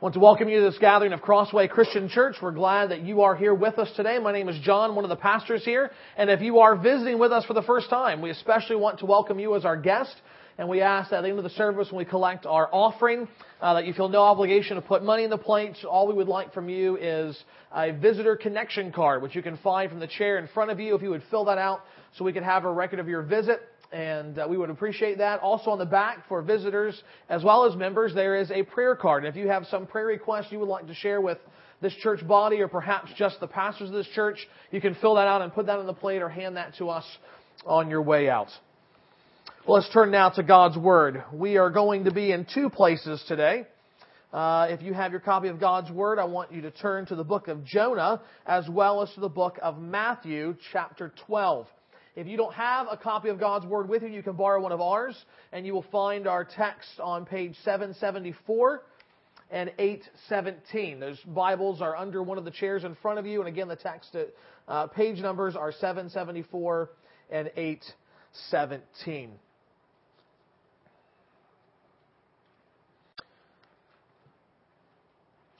I want to welcome you to this gathering of Crossway Christian Church. We're glad that you are here with us today. My name is John, one of the pastors here. And if you are visiting with us for the first time, we especially want to welcome you as our guest. And we ask that at the end of the service, when we collect our offering, uh, that you feel no obligation to put money in the plate. All we would like from you is a visitor connection card, which you can find from the chair in front of you. If you would fill that out so we could have a record of your visit and uh, we would appreciate that. Also on the back for visitors as well as members, there is a prayer card. If you have some prayer requests you would like to share with this church body or perhaps just the pastors of this church, you can fill that out and put that on the plate or hand that to us on your way out. Well, let's turn now to God's Word. We are going to be in two places today. Uh, if you have your copy of God's Word, I want you to turn to the book of Jonah as well as to the book of Matthew, chapter 12. If you don't have a copy of God's Word with you, you can borrow one of ours, and you will find our text on page 774 and 817. Those Bibles are under one of the chairs in front of you, and again, the text uh, page numbers are 774 and 817.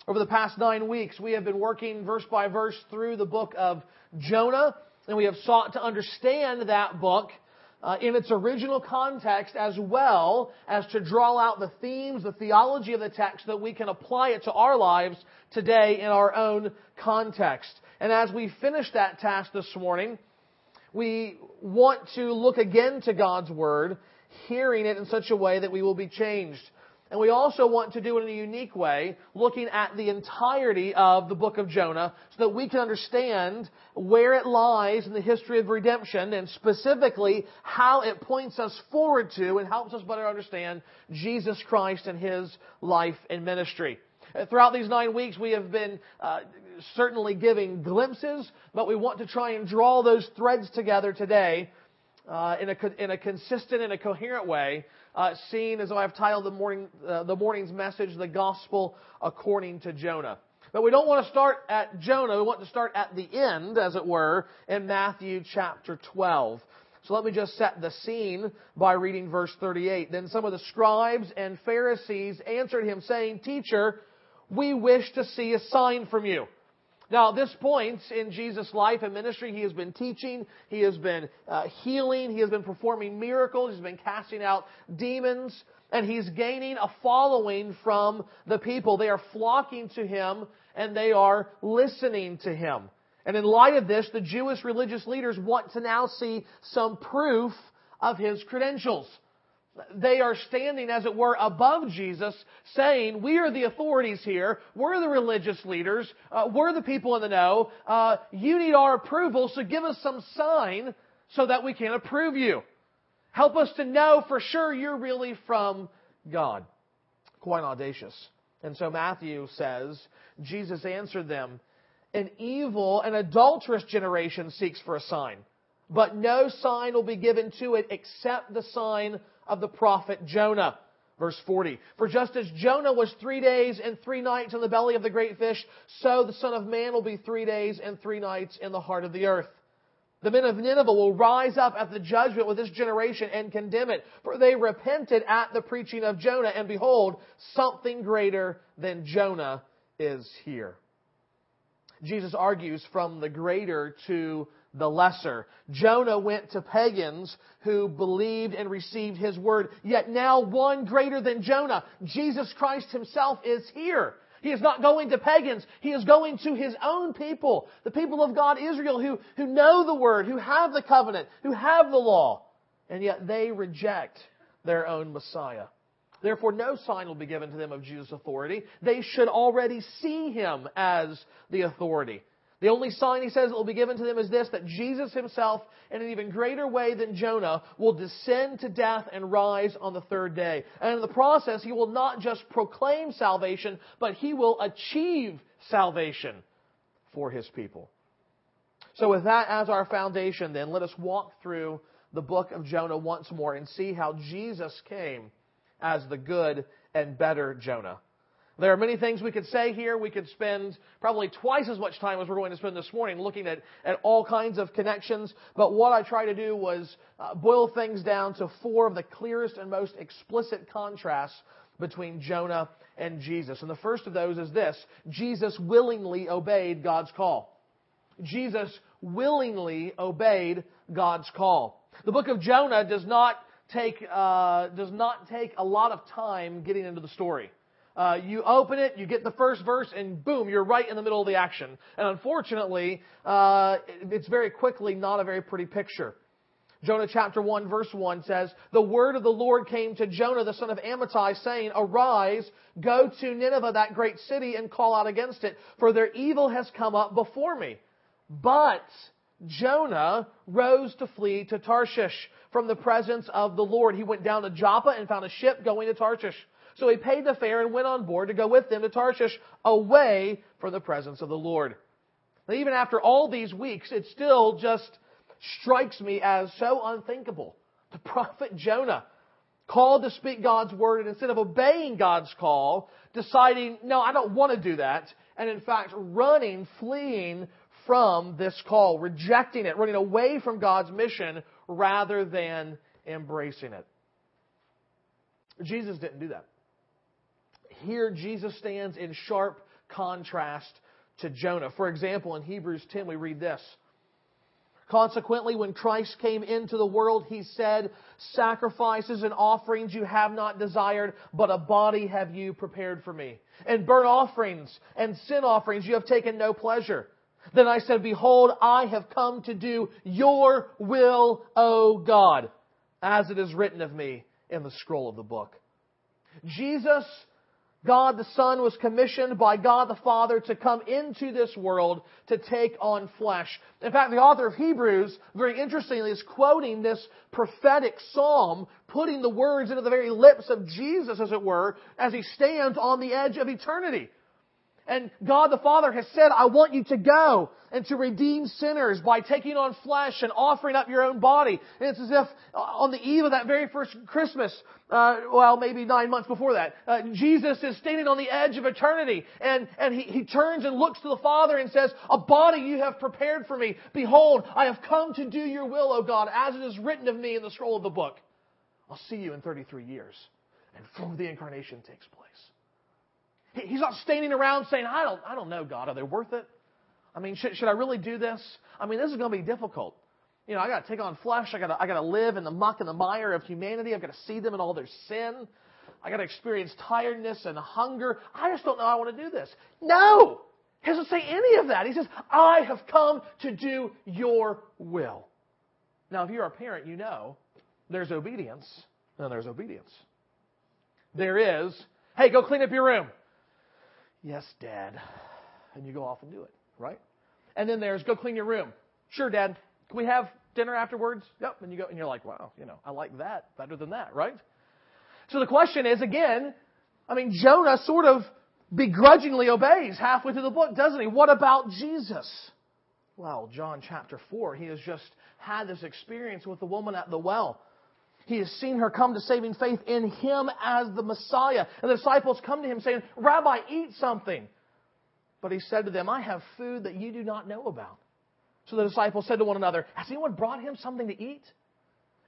Over the past nine weeks, we have been working verse by verse through the book of Jonah and we have sought to understand that book uh, in its original context as well as to draw out the themes, the theology of the text that we can apply it to our lives today in our own context. And as we finish that task this morning, we want to look again to God's Word, hearing it in such a way that we will be changed. And we also want to do it in a unique way, looking at the entirety of the book of Jonah so that we can understand where it lies in the history of redemption and specifically how it points us forward to and helps us better understand Jesus Christ and His life and ministry. Uh, throughout these nine weeks, we have been uh, certainly giving glimpses, but we want to try and draw those threads together today uh, in, a, in a consistent and a coherent way uh, seen as I've titled the, morning, uh, the morning's message, The Gospel According to Jonah. But we don't want to start at Jonah. We want to start at the end, as it were, in Matthew chapter 12. So let me just set the scene by reading verse 38. Then some of the scribes and Pharisees answered him, saying, Teacher, we wish to see a sign from you. Now, at this point in Jesus' life and ministry, he has been teaching, he has been uh, healing, he has been performing miracles, he's been casting out demons, and he's gaining a following from the people. They are flocking to him and they are listening to him. And in light of this, the Jewish religious leaders want to now see some proof of his credentials they are standing, as it were, above Jesus, saying, We are the authorities here. We're the religious leaders. Uh, we're the people in the know. Uh, you need our approval, so give us some sign so that we can approve you. Help us to know for sure you're really from God. Quite audacious. And so Matthew says, Jesus answered them, An evil and adulterous generation seeks for a sign, but no sign will be given to it except the sign of the prophet Jonah. Verse 40. For just as Jonah was three days and three nights in the belly of the great fish, so the Son of Man will be three days and three nights in the heart of the earth. The men of Nineveh will rise up at the judgment with this generation and condemn it, for they repented at the preaching of Jonah, and behold, something greater than Jonah is here. Jesus argues from the greater to the lesser. Jonah went to pagans who believed and received his word. Yet now one greater than Jonah, Jesus Christ himself is here. He is not going to pagans. He is going to his own people, the people of God, Israel, who, who know the word, who have the covenant, who have the law. And yet they reject their own Messiah. Therefore, no sign will be given to them of Jesus' authority. They should already see him as the authority. The only sign, he says, that will be given to them is this, that Jesus himself, in an even greater way than Jonah, will descend to death and rise on the third day. And in the process, he will not just proclaim salvation, but he will achieve salvation for his people. So with that as our foundation, then, let us walk through the book of Jonah once more and see how Jesus came as the good and better Jonah. There are many things we could say here. We could spend probably twice as much time as we're going to spend this morning looking at, at all kinds of connections. But what I try to do was uh, boil things down to four of the clearest and most explicit contrasts between Jonah and Jesus. And the first of those is this Jesus willingly obeyed God's call. Jesus willingly obeyed God's call. The book of Jonah does not take, uh, does not take a lot of time getting into the story. Uh, you open it, you get the first verse, and boom, you're right in the middle of the action. And unfortunately, uh, it's very quickly not a very pretty picture. Jonah chapter 1 verse 1 says, The word of the Lord came to Jonah the son of Amittai saying, Arise, go to Nineveh, that great city, and call out against it, for their evil has come up before me. But Jonah rose to flee to Tarshish from the presence of the Lord. He went down to Joppa and found a ship going to Tarshish. So he paid the fare and went on board to go with them to Tarshish away from the presence of the Lord. Now, even after all these weeks, it still just strikes me as so unthinkable. The prophet Jonah, called to speak God's word, and instead of obeying God's call, deciding, no, I don't want to do that, and in fact, running, fleeing from this call, rejecting it, running away from God's mission rather than embracing it. Jesus didn't do that. Here, Jesus stands in sharp contrast to Jonah. For example, in Hebrews 10, we read this. Consequently, when Christ came into the world, he said, Sacrifices and offerings you have not desired, but a body have you prepared for me. And burnt offerings and sin offerings you have taken no pleasure. Then I said, Behold, I have come to do your will, O God, as it is written of me in the scroll of the book. Jesus God the Son was commissioned by God the Father to come into this world to take on flesh. In fact, the author of Hebrews, very interestingly, is quoting this prophetic psalm, putting the words into the very lips of Jesus, as it were, as he stands on the edge of eternity. And God the Father has said, I want you to go and to redeem sinners by taking on flesh and offering up your own body. And it's as if uh, on the eve of that very first Christmas, uh, well, maybe nine months before that, uh, Jesus is standing on the edge of eternity and, and he, he turns and looks to the Father and says, a body you have prepared for me. Behold, I have come to do your will, O God, as it is written of me in the scroll of the book. I'll see you in 33 years. And from the incarnation takes place. He's not standing around saying, I don't, I don't know, God, are they worth it? I mean, should, should I really do this? I mean, this is going to be difficult. You know, I got to take on flesh. I got to, I got to live in the muck and the mire of humanity. I've got to see them in all their sin. I got to experience tiredness and hunger. I just don't know I want to do this. No! He doesn't say any of that. He says, I have come to do your will. Now, if you're a parent, you know there's obedience and there's obedience. There is, hey, go clean up your room. Yes, Dad. And you go off and do it, right? And then there's go clean your room. Sure, Dad. Can we have dinner afterwards? Yep. And you go and you're like, wow, you know, I like that better than that, right? So the question is again, I mean, Jonah sort of begrudgingly obeys halfway through the book, doesn't he? What about Jesus? Well, John chapter 4, he has just had this experience with the woman at the well. He has seen her come to saving faith in him as the Messiah. And the disciples come to him saying, Rabbi, eat something. But he said to them, I have food that you do not know about. So the disciples said to one another, Has anyone brought him something to eat?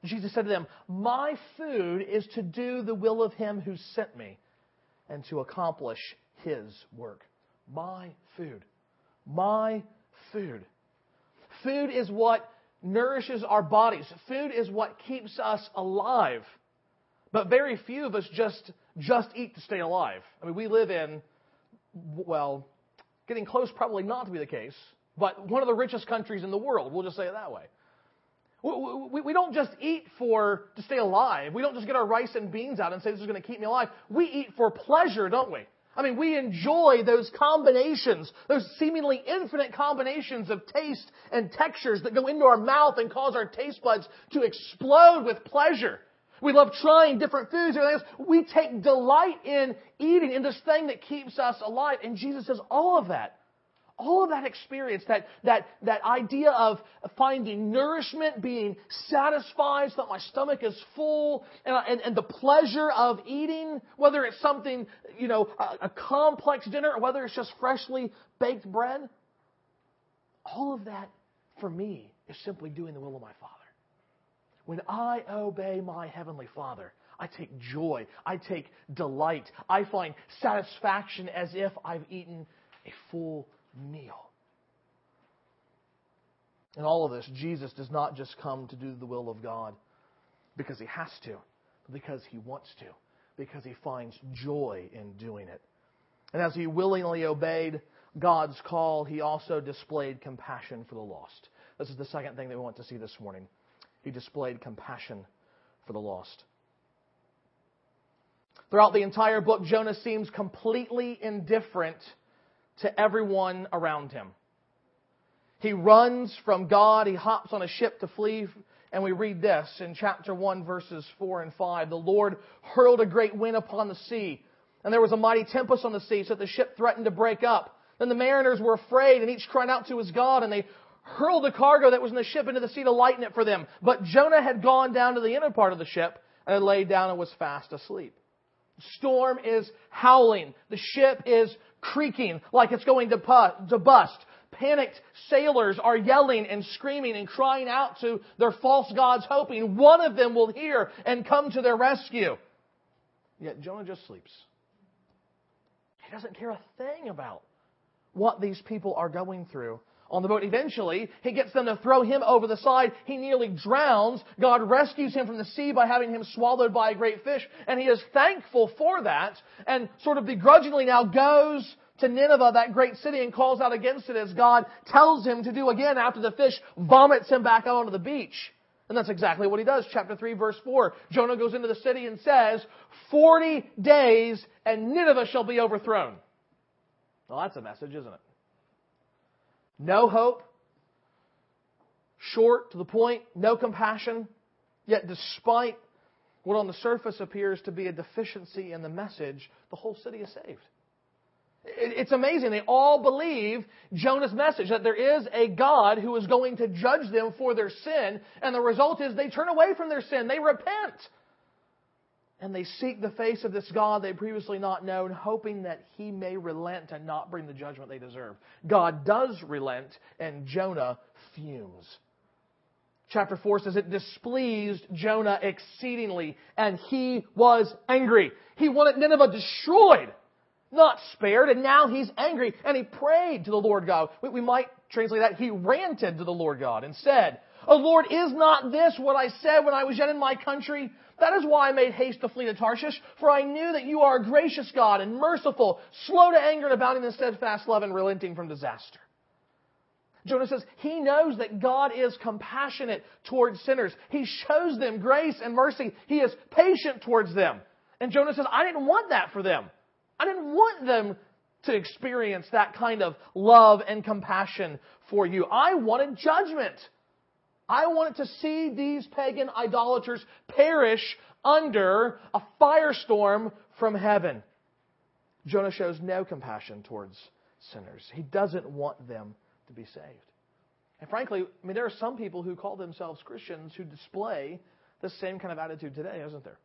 Jesus said to them, My food is to do the will of him who sent me and to accomplish his work. My food. My food. Food is what nourishes our bodies. Food is what keeps us alive. But very few of us just, just eat to stay alive. I mean, we live in, well, getting close probably not to be the case, but one of the richest countries in the world. We'll just say it that way. We, we, don't just eat for to stay alive. We don't just get our rice and beans out and say this is going to keep me alive. We eat for pleasure, don't we? I mean, we enjoy those combinations, those seemingly infinite combinations of taste and textures that go into our mouth and cause our taste buds to explode with pleasure. We love trying different foods and things. We take delight in eating in this thing that keeps us alive. And Jesus says all of that, all of that experience, that, that, that idea of finding nourishment, being satisfied so that my stomach is full, and, and, and the pleasure of eating, whether it's something, you know, a, a complex dinner or whether it's just freshly baked bread, all of that for me is simply doing the will of my Father. When I obey my Heavenly Father, I take joy. I take delight. I find satisfaction as if I've eaten a full meal. In all of this, Jesus does not just come to do the will of God because he has to, but because he wants to, because he finds joy in doing it. And as he willingly obeyed God's call, he also displayed compassion for the lost. This is the second thing that we want to see this morning. He displayed compassion for the lost. Throughout the entire book, Jonah seems completely indifferent to everyone around him. He runs from God, he hops on a ship to flee, and we read this in chapter 1, verses 4 and 5. The Lord hurled a great wind upon the sea, and there was a mighty tempest on the sea, so that the ship threatened to break up. Then the mariners were afraid, and each cried out to his God, and they hurled the cargo that was in the ship into the sea to lighten it for them. But Jonah had gone down to the inner part of the ship, and had laid down and was fast asleep. Storm is howling. The ship is creaking like it's going to, pu- to bust. Panicked sailors are yelling and screaming and crying out to their false gods, hoping one of them will hear and come to their rescue. Yet Jonah just sleeps. He doesn't care a thing about what these people are going through on the boat. Eventually, he gets them to throw him over the side. He nearly drowns. God rescues him from the sea by having him swallowed by a great fish, and he is thankful for that, and sort of begrudgingly now goes to Nineveh, that great city, and calls out against it as God tells him to do again after the fish vomits him back out onto the beach. And that's exactly what he does. Chapter 3, verse 4. Jonah goes into the city and says, 40 days and Nineveh shall be overthrown. Well, that's a message, isn't it? No hope, short, to the point, no compassion. Yet, despite what on the surface appears to be a deficiency in the message, the whole city is saved. It's amazing. They all believe Jonah's message that there is a God who is going to judge them for their sin, and the result is they turn away from their sin. They repent and they seek the face of this God they previously not known, hoping that he may relent and not bring the judgment they deserve. God does relent, and Jonah fumes. Chapter 4 says, It displeased Jonah exceedingly, and he was angry. He wanted Nineveh destroyed, not spared, and now he's angry, and he prayed to the Lord God. We, we might translate that, he ranted to the Lord God and said, O Lord, is not this what I said when I was yet in my country? That is why I made haste to flee to Tarshish, for I knew that you are a gracious God and merciful, slow to anger and abounding in steadfast love and relenting from disaster. Jonah says he knows that God is compassionate towards sinners. He shows them grace and mercy. He is patient towards them. And Jonah says, I didn't want that for them. I didn't want them to experience that kind of love and compassion for you. I wanted judgment. I wanted to see these pagan idolaters perish under a firestorm from heaven. Jonah shows no compassion towards sinners. He doesn't want them to be saved. And frankly, I mean, there are some people who call themselves Christians who display the same kind of attitude today, isn't there?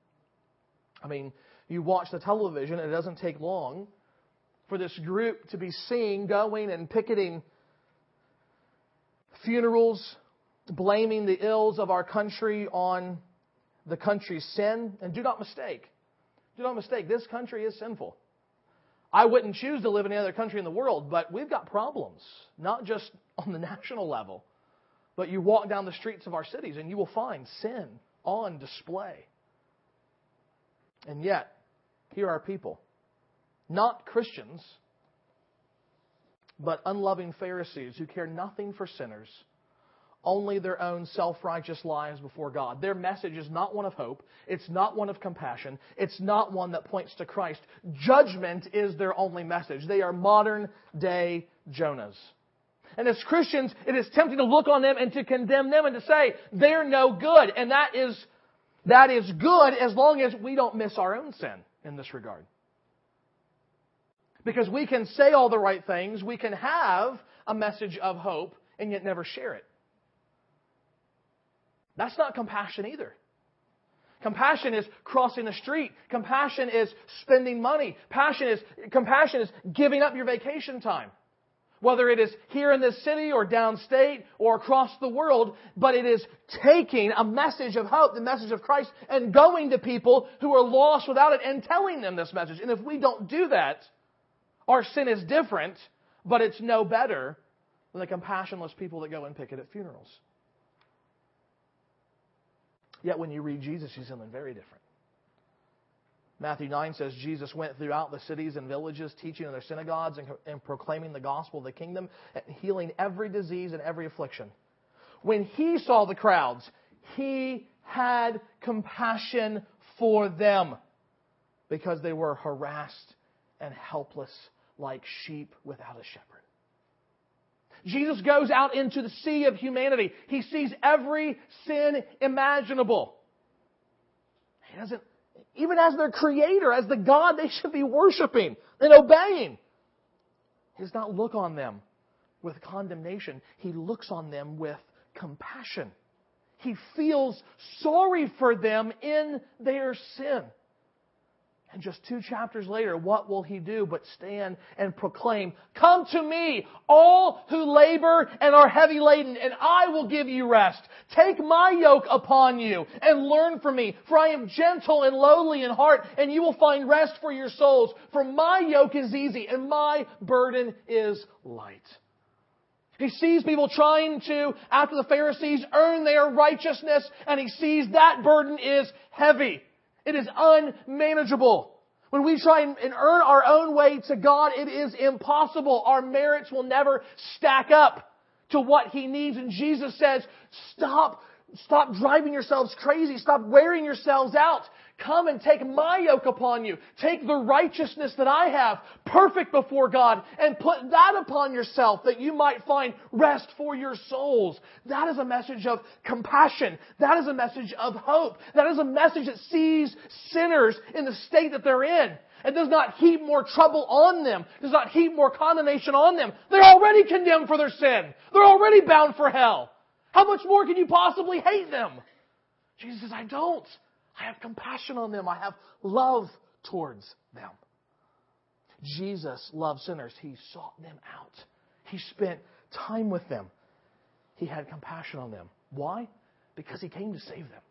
I mean, you watch the television, and it doesn't take long for this group to be seen going and picketing funerals blaming the ills of our country on the country's sin. And do not mistake, do not mistake, this country is sinful. I wouldn't choose to live in any other country in the world, but we've got problems, not just on the national level, but you walk down the streets of our cities and you will find sin on display. And yet, here are people, not Christians, but unloving Pharisees who care nothing for sinners only their own self righteous lives before God. Their message is not one of hope. It's not one of compassion. It's not one that points to Christ. Judgment is their only message. They are modern day Jonahs. And as Christians, it is tempting to look on them and to condemn them and to say, they're no good. And that is, that is good as long as we don't miss our own sin in this regard. Because we can say all the right things, we can have a message of hope, and yet never share it. That's not compassion either. Compassion is crossing the street. Compassion is spending money. Passion is, compassion is giving up your vacation time. Whether it is here in this city or downstate or across the world, but it is taking a message of hope, the message of Christ, and going to people who are lost without it and telling them this message. And if we don't do that, our sin is different, but it's no better than the compassionless people that go and picket at funerals. Yet when you read Jesus, he's something very different. Matthew 9 says Jesus went throughout the cities and villages, teaching in their synagogues and, and proclaiming the gospel of the kingdom, and healing every disease and every affliction. When he saw the crowds, he had compassion for them because they were harassed and helpless like sheep without a shepherd. Jesus goes out into the sea of humanity. He sees every sin imaginable. He doesn't, even as their creator, as the God they should be worshiping and obeying, he does not look on them with condemnation. He looks on them with compassion. He feels sorry for them in their sin. And just two chapters later, what will he do but stand and proclaim, Come to me, all who labor and are heavy laden, and I will give you rest. Take my yoke upon you and learn from me, for I am gentle and lowly in heart, and you will find rest for your souls. For my yoke is easy and my burden is light. He sees people trying to, after the Pharisees, earn their righteousness, and he sees that burden is heavy. It is unmanageable. When we try and earn our own way to God, it is impossible. Our merits will never stack up to what He needs. And Jesus says, stop, stop driving yourselves crazy. Stop wearing yourselves out. Come and take my yoke upon you. Take the righteousness that I have, perfect before God, and put that upon yourself that you might find rest for your souls. That is a message of compassion. That is a message of hope. That is a message that sees sinners in the state that they're in and does not heap more trouble on them, does not heap more condemnation on them. They're already condemned for their sin. They're already bound for hell. How much more can you possibly hate them? Jesus says, I don't. I have compassion on them. I have love towards them. Jesus loved sinners. He sought them out. He spent time with them. He had compassion on them. Why? Because he came to save them.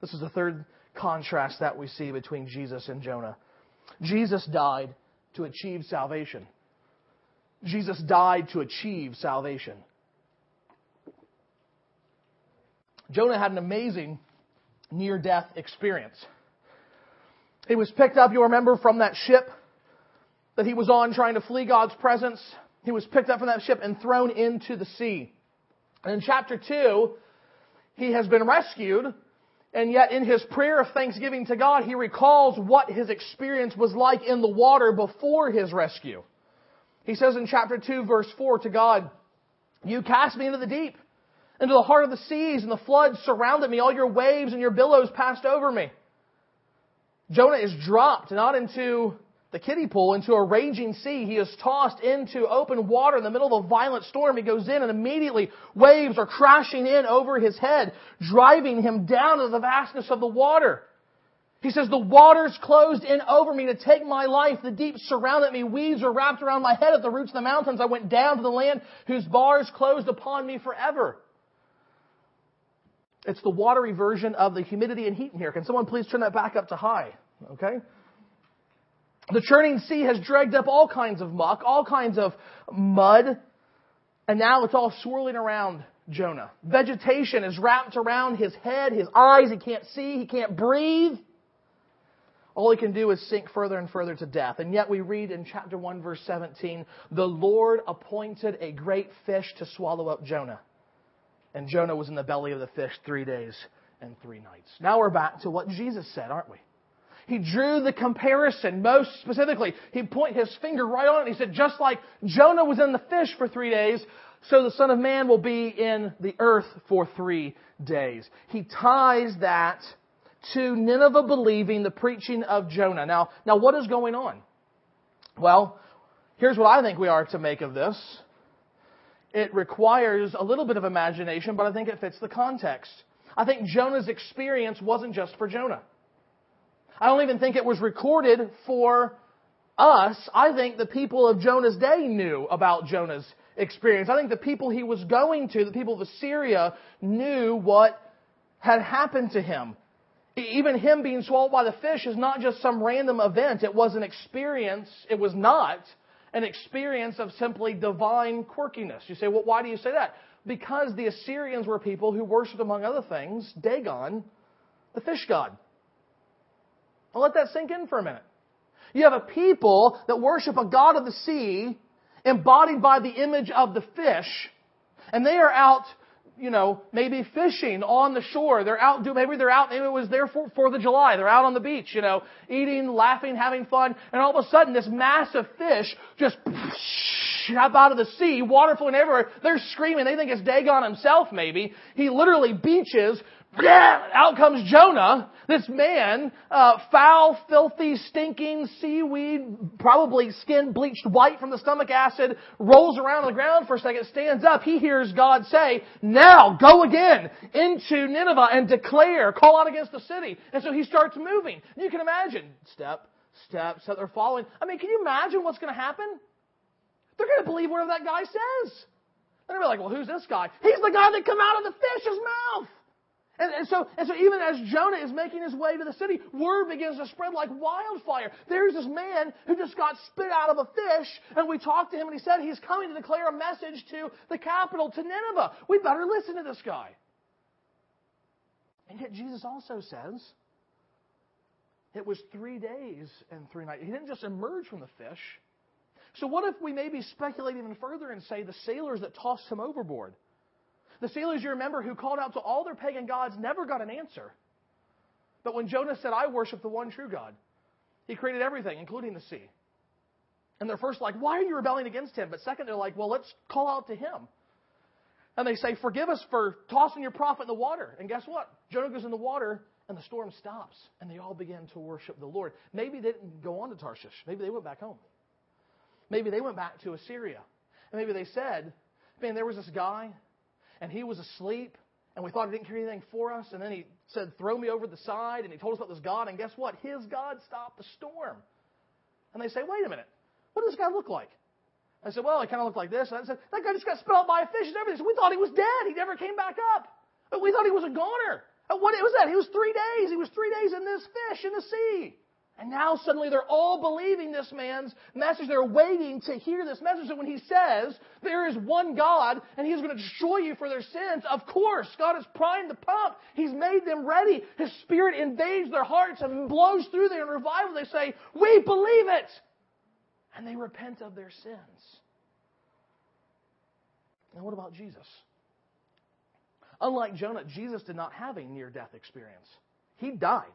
This is the third contrast that we see between Jesus and Jonah. Jesus died to achieve salvation. Jesus died to achieve salvation. Jonah had an amazing near death experience. He was picked up, you'll remember, from that ship that he was on trying to flee God's presence. He was picked up from that ship and thrown into the sea. And in chapter 2, he has been rescued, and yet in his prayer of thanksgiving to God, he recalls what his experience was like in the water before his rescue. He says in chapter 2, verse 4 to God, You cast me into the deep into the heart of the seas, and the floods surrounded me. All your waves and your billows passed over me. Jonah is dropped not into the kiddie pool, into a raging sea. He is tossed into open water in the middle of a violent storm. He goes in, and immediately waves are crashing in over his head, driving him down to the vastness of the water. He says, The waters closed in over me to take my life. The deep surrounded me. Weeds were wrapped around my head at the roots of the mountains. I went down to the land whose bars closed upon me forever. It's the watery version of the humidity and heat in here. Can someone please turn that back up to high? Okay? The churning sea has dragged up all kinds of muck, all kinds of mud, and now it's all swirling around Jonah. Vegetation is wrapped around his head, his eyes, he can't see, he can't breathe. All he can do is sink further and further to death. And yet we read in chapter 1 verse 17, the Lord appointed a great fish to swallow up Jonah. And Jonah was in the belly of the fish three days and three nights. Now we're back to what Jesus said, aren't we? He drew the comparison most specifically. He pointed his finger right on it. He said, just like Jonah was in the fish for three days, so the Son of Man will be in the earth for three days. He ties that to Nineveh believing the preaching of Jonah. Now, now what is going on? Well, here's what I think we are to make of this. It requires a little bit of imagination, but I think it fits the context. I think Jonah's experience wasn't just for Jonah. I don't even think it was recorded for us. I think the people of Jonah's day knew about Jonah's experience. I think the people he was going to, the people of Assyria, knew what had happened to him. Even him being swallowed by the fish is not just some random event. It was an experience. It was not an experience of simply divine quirkiness. You say, well, why do you say that? Because the Assyrians were people who worshipped, among other things, Dagon, the fish god. I'll let that sink in for a minute. You have a people that worship a god of the sea embodied by the image of the fish, and they are out, you know, maybe fishing on the shore. They're out, maybe they're out, maybe it was there for Fourth of July. They're out on the beach, you know, eating, laughing, having fun, and all of a sudden this massive fish just up out of the sea, water flowing everywhere. They're screaming. They think it's Dagon himself, maybe. He literally beaches, out comes Jonah, this man, uh, foul, filthy, stinking, seaweed, probably skin bleached white from the stomach acid, rolls around on the ground for a second, stands up. He hears God say, now go again into Nineveh and declare, call out against the city. And so he starts moving. You can imagine, step, step, step, they're following. I mean, can you imagine what's going to happen? They're going to believe whatever that guy says. They're going to be like, well, who's this guy? He's the guy that come out of the fish's mouth. And, and, so, and so even as Jonah is making his way to the city, word begins to spread like wildfire. There's this man who just got spit out of a fish, and we talked to him, and he said he's coming to declare a message to the capital, to Nineveh. We better listen to this guy. And yet Jesus also says it was three days and three nights. He didn't just emerge from the fish. So what if we maybe speculate even further and say the sailors that tossed him overboard? The sailors, you remember, who called out to all their pagan gods never got an answer. But when Jonah said, I worship the one true God, he created everything, including the sea. And they're first like, why are you rebelling against him? But second, they're like, well, let's call out to him. And they say, forgive us for tossing your prophet in the water. And guess what? Jonah goes in the water and the storm stops. And they all begin to worship the Lord. Maybe they didn't go on to Tarshish. Maybe they went back home. Maybe they went back to Assyria. And maybe they said, man, there was this guy and he was asleep, and we thought he didn't carry anything for us, and then he said, Throw me over the side, and he told us about this God, and guess what? His God stopped the storm. And they say, Wait a minute, what does this guy look like? I said, Well, he kind of looked like this. And I said, That guy just got spit out by a fish and everything. So we thought he was dead. He never came back up. We thought he was a goner. What was that? He was three days. He was three days in this fish in the sea. And now suddenly they're all believing this man's message. They're waiting to hear this message. So when he says, there is one God and he's going to destroy you for their sins, of course, God has primed the pump. He's made them ready. His spirit invades their hearts and blows through there in revival. They say, we believe it. And they repent of their sins. Now what about Jesus? Unlike Jonah, Jesus did not have a near death experience. He died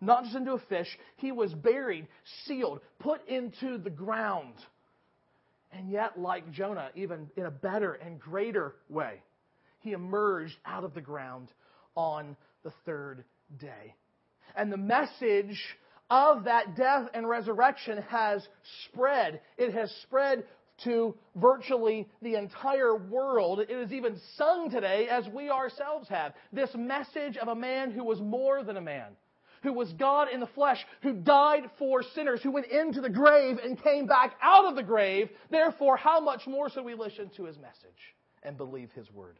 not just into a fish. He was buried, sealed, put into the ground. And yet, like Jonah, even in a better and greater way, he emerged out of the ground on the third day. And the message of that death and resurrection has spread. It has spread to virtually the entire world. It is even sung today as we ourselves have. This message of a man who was more than a man who was God in the flesh, who died for sinners, who went into the grave and came back out of the grave. Therefore, how much more should we listen to his message and believe his word?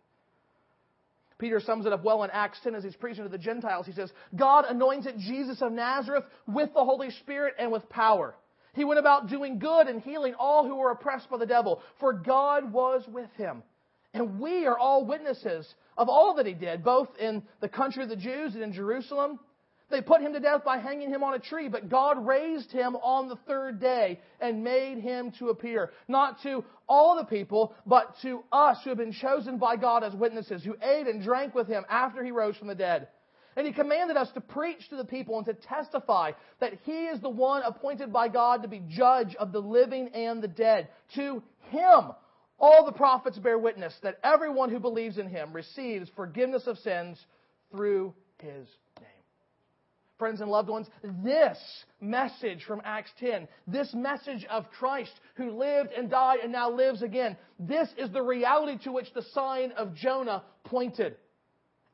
Peter sums it up well in Acts 10 as he's preaching to the Gentiles. He says, God anointed Jesus of Nazareth with the Holy Spirit and with power. He went about doing good and healing all who were oppressed by the devil, for God was with him. And we are all witnesses of all that he did, both in the country of the Jews and in Jerusalem they put him to death by hanging him on a tree, but God raised him on the third day and made him to appear, not to all the people, but to us who have been chosen by God as witnesses, who ate and drank with him after he rose from the dead. And he commanded us to preach to the people and to testify that he is the one appointed by God to be judge of the living and the dead. To him, all the prophets bear witness that everyone who believes in him receives forgiveness of sins through his friends and loved ones, this message from Acts 10, this message of Christ who lived and died and now lives again, this is the reality to which the sign of Jonah pointed.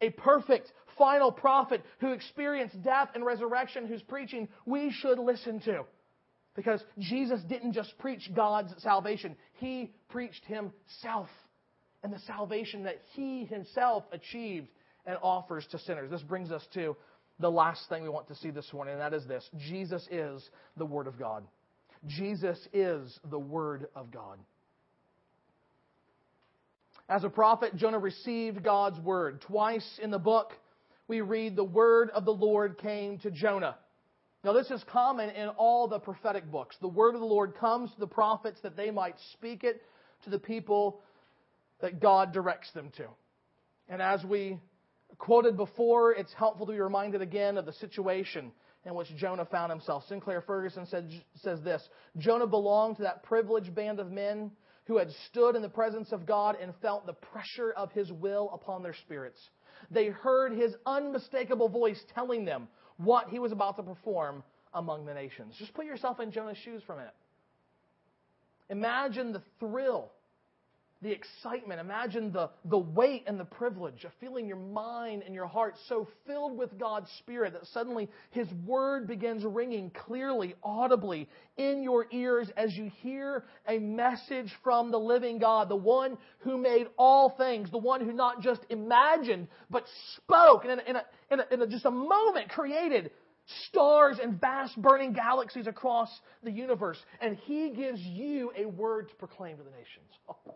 A perfect, final prophet who experienced death and resurrection, whose preaching we should listen to. Because Jesus didn't just preach God's salvation, He preached Himself and the salvation that He Himself achieved and offers to sinners. This brings us to the last thing we want to see this morning, and that is this Jesus is the Word of God. Jesus is the Word of God. As a prophet, Jonah received God's Word. Twice in the book, we read the Word of the Lord came to Jonah. Now, this is common in all the prophetic books. The Word of the Lord comes to the prophets that they might speak it to the people that God directs them to. And as we quoted before, it's helpful to be reminded again of the situation in which Jonah found himself. Sinclair Ferguson said, says this Jonah belonged to that privileged band of men who had stood in the presence of God and felt the pressure of his will upon their spirits. They heard his unmistakable voice telling them what he was about to perform among the nations. Just put yourself in Jonah's shoes for a minute. Imagine the thrill the excitement. Imagine the, the weight and the privilege of feeling your mind and your heart so filled with God's Spirit that suddenly His Word begins ringing clearly, audibly in your ears as you hear a message from the living God, the one who made all things, the one who not just imagined, but spoke, and in, a, in, a, in, a, in a, just a moment created stars and vast burning galaxies across the universe. And He gives you a word to proclaim to the nations. Oh.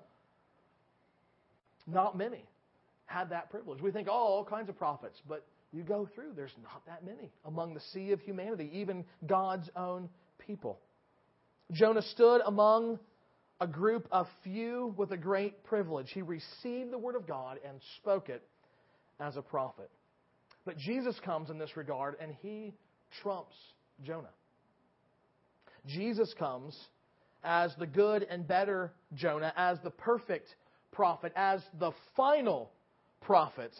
Not many had that privilege. We think, oh, all kinds of prophets, but you go through, there's not that many among the sea of humanity, even God's own people. Jonah stood among a group of few with a great privilege. He received the word of God and spoke it as a prophet. But Jesus comes in this regard and he trumps Jonah. Jesus comes as the good and better Jonah, as the perfect prophet, as the final prophet,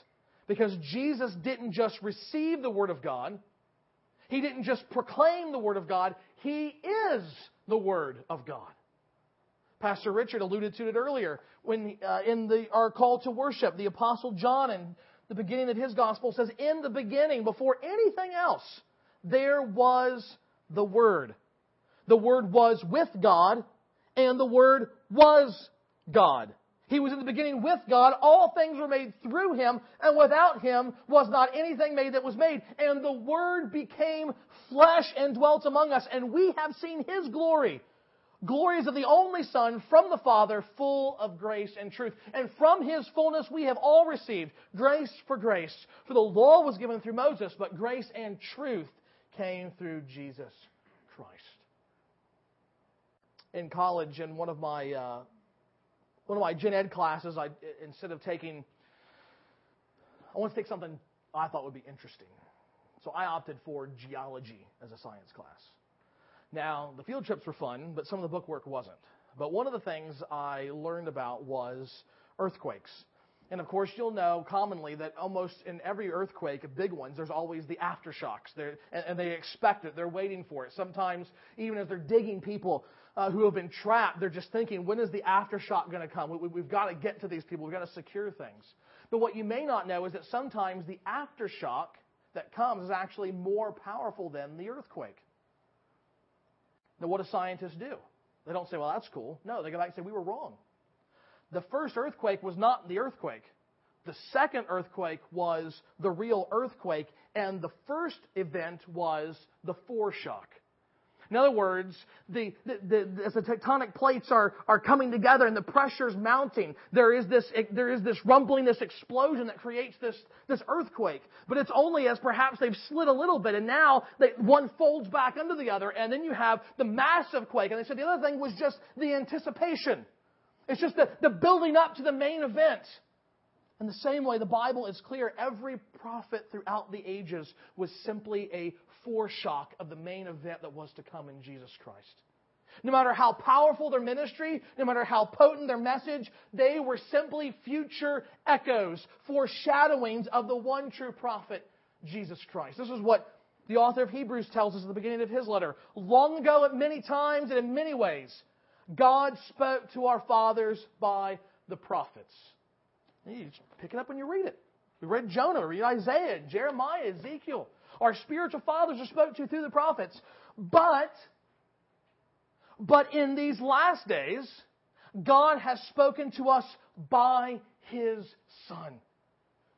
because Jesus didn't just receive the Word of God, He didn't just proclaim the Word of God, He is the Word of God. Pastor Richard alluded to it earlier when uh, in the, our call to worship, the Apostle John in the beginning of his gospel says, In the beginning, before anything else, there was the Word. The Word was with God, and the Word was God. He was in the beginning with God. All things were made through him, and without him was not anything made that was made. And the Word became flesh and dwelt among us, and we have seen his glory. Glories of the only Son from the Father, full of grace and truth. And from his fullness we have all received grace for grace. For the law was given through Moses, but grace and truth came through Jesus Christ. In college, in one of my uh, one of my gen ed classes, I instead of taking, I wanted to take something I thought would be interesting. So I opted for geology as a science class. Now, the field trips were fun, but some of the book work wasn't. But one of the things I learned about was earthquakes. And of course, you'll know commonly that almost in every earthquake, big ones, there's always the aftershocks. And, and they expect it. They're waiting for it. Sometimes, even as they're digging people uh, who have been trapped, they're just thinking, when is the aftershock going to come? We, we've got to get to these people. We've got to secure things. But what you may not know is that sometimes the aftershock that comes is actually more powerful than the earthquake. Now, what do scientists do? They don't say, well, that's cool. No, they go back and say, we were wrong. The first earthquake was not the earthquake. The second earthquake was the real earthquake, and the first event was the foreshock. In other words, the, the, the, as the tectonic plates are, are coming together and the pressure's mounting, there is, this, there is this rumbling, this explosion that creates this, this earthquake. But it's only as perhaps they've slid a little bit and now they, one folds back under the other and then you have the massive quake. And they said the other thing was just the anticipation. It's just the, the building up to the main event. In the same way, the Bible is clear. Every prophet throughout the ages was simply a foreshock of the main event that was to come in Jesus Christ. No matter how powerful their ministry, no matter how potent their message, they were simply future echoes, foreshadowings of the one true prophet, Jesus Christ. This is what The author of Hebrews tells us at the beginning of his letter, long ago at many times and in many ways, God spoke to our fathers by the prophets. You just pick it up when you read it. We read Jonah, we read Isaiah, Jeremiah, Ezekiel. Our spiritual fathers are spoke to through the prophets. But, but in these last days, God has spoken to us by His Son,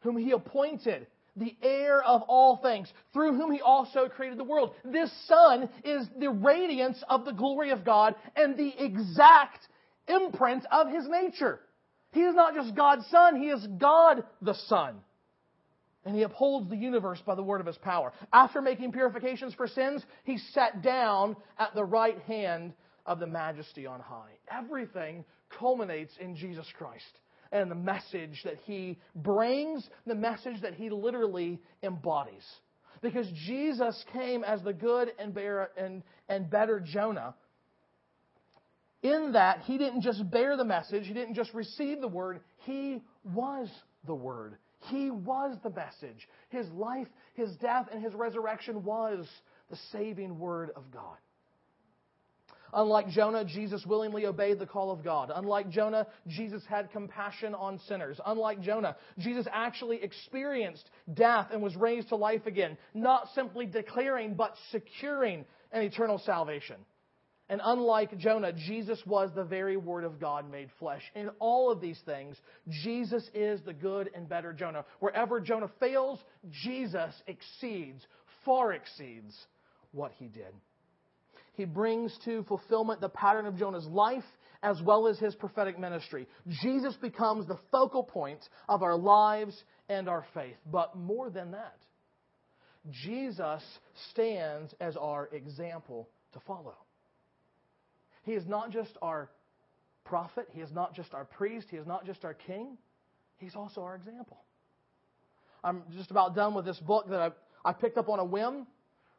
whom He appointed the heir of all things, through whom he also created the world. This Son is the radiance of the glory of God and the exact imprint of his nature. He is not just God's Son, he is God the Son. And he upholds the universe by the word of his power. After making purifications for sins, he sat down at the right hand of the majesty on high. Everything culminates in Jesus Christ and the message that he brings, the message that he literally embodies. Because Jesus came as the good and, bear, and, and better Jonah. In that, he didn't just bear the message, he didn't just receive the word, he was the word. He was the message. His life, his death, and his resurrection was the saving word of God. Unlike Jonah, Jesus willingly obeyed the call of God. Unlike Jonah, Jesus had compassion on sinners. Unlike Jonah, Jesus actually experienced death and was raised to life again, not simply declaring, but securing an eternal salvation. And unlike Jonah, Jesus was the very Word of God made flesh. In all of these things, Jesus is the good and better Jonah. Wherever Jonah fails, Jesus exceeds, far exceeds what he did he brings to fulfillment the pattern of Jonah's life as well as his prophetic ministry. Jesus becomes the focal point of our lives and our faith. But more than that, Jesus stands as our example to follow. He is not just our prophet, he is not just our priest, he is not just our king, he's also our example. I'm just about done with this book that I, I picked up on a whim.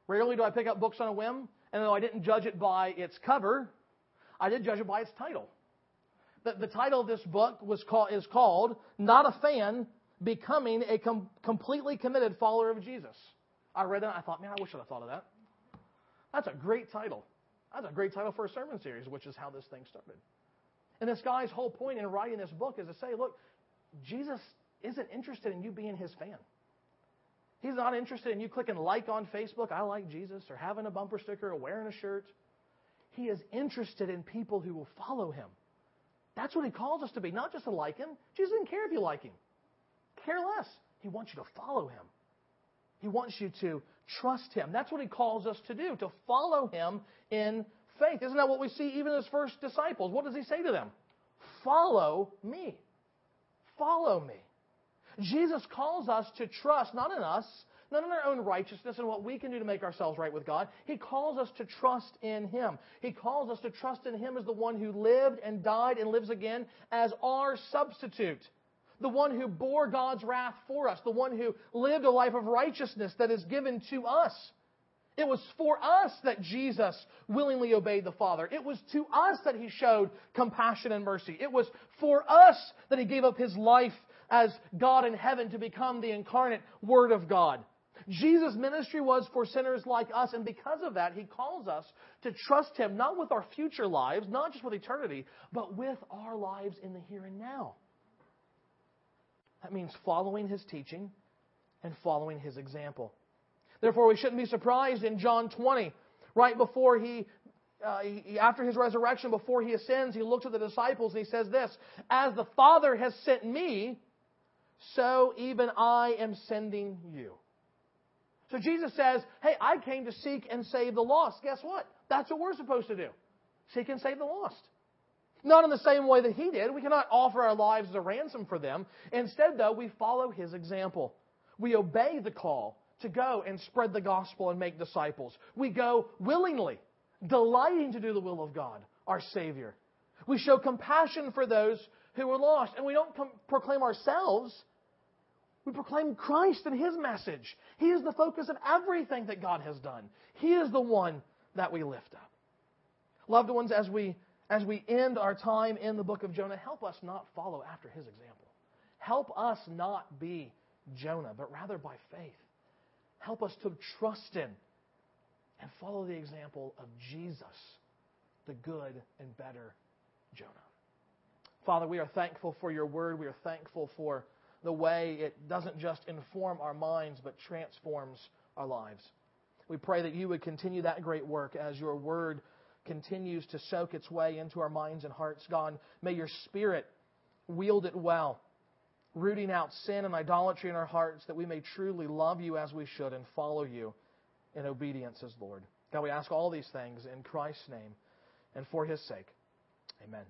Rarely do I pick up books on a whim. And though I didn't judge it by its cover, I did judge it by its title. The, the title of this book was called, is called Not a Fan, Becoming a Com- Completely Committed Follower of Jesus. I read that and I thought, man, I wish I'd have thought of that. That's a great title. That's a great title for a sermon series, which is how this thing started. And this guy's whole point in writing this book is to say, look, Jesus isn't interested in you being his fan. He's not interested in you clicking like on Facebook, I like Jesus, or having a bumper sticker or wearing a shirt. He is interested in people who will follow him. That's what he calls us to be, not just to like him. Jesus doesn't care if you like him. Care less. He wants you to follow him. He wants you to trust him. That's what he calls us to do, to follow him in faith. Isn't that what we see even as first disciples? What does he say to them? Follow me. Follow me. Jesus calls us to trust not in us, not in our own righteousness and what we can do to make ourselves right with God. He calls us to trust in Him. He calls us to trust in Him as the one who lived and died and lives again as our substitute. The one who bore God's wrath for us. The one who lived a life of righteousness that is given to us. It was for us that Jesus willingly obeyed the Father. It was to us that He showed compassion and mercy. It was for us that He gave up His life as God in heaven to become the incarnate Word of God. Jesus' ministry was for sinners like us, and because of that, He calls us to trust Him not with our future lives, not just with eternity, but with our lives in the here and now. That means following His teaching and following His example. Therefore, we shouldn't be surprised in John 20, right before he, uh, he, after his resurrection, before he ascends, he looks at the disciples and he says this As the Father has sent me, so even I am sending you. So Jesus says, Hey, I came to seek and save the lost. Guess what? That's what we're supposed to do seek and save the lost. Not in the same way that he did. We cannot offer our lives as a ransom for them. Instead, though, we follow his example. We obey the call to go and spread the gospel and make disciples. We go willingly, delighting to do the will of God, our Savior. We show compassion for those who are lost. And we don't com- proclaim ourselves, we proclaim Christ and His message. He is the focus of everything that God has done. He is the one that we lift up. Loved ones, as we, as we end our time in the book of Jonah, help us not follow after His example. Help us not be Jonah, but rather by faith Help us to trust in and follow the example of Jesus, the good and better Jonah. Father, we are thankful for your word. We are thankful for the way it doesn't just inform our minds, but transforms our lives. We pray that you would continue that great work as your word continues to soak its way into our minds and hearts. God, may your spirit wield it well, rooting out sin and idolatry in our hearts that we may truly love you as we should and follow you in obedience as Lord. God, we ask all these things in Christ's name and for his sake. Amen.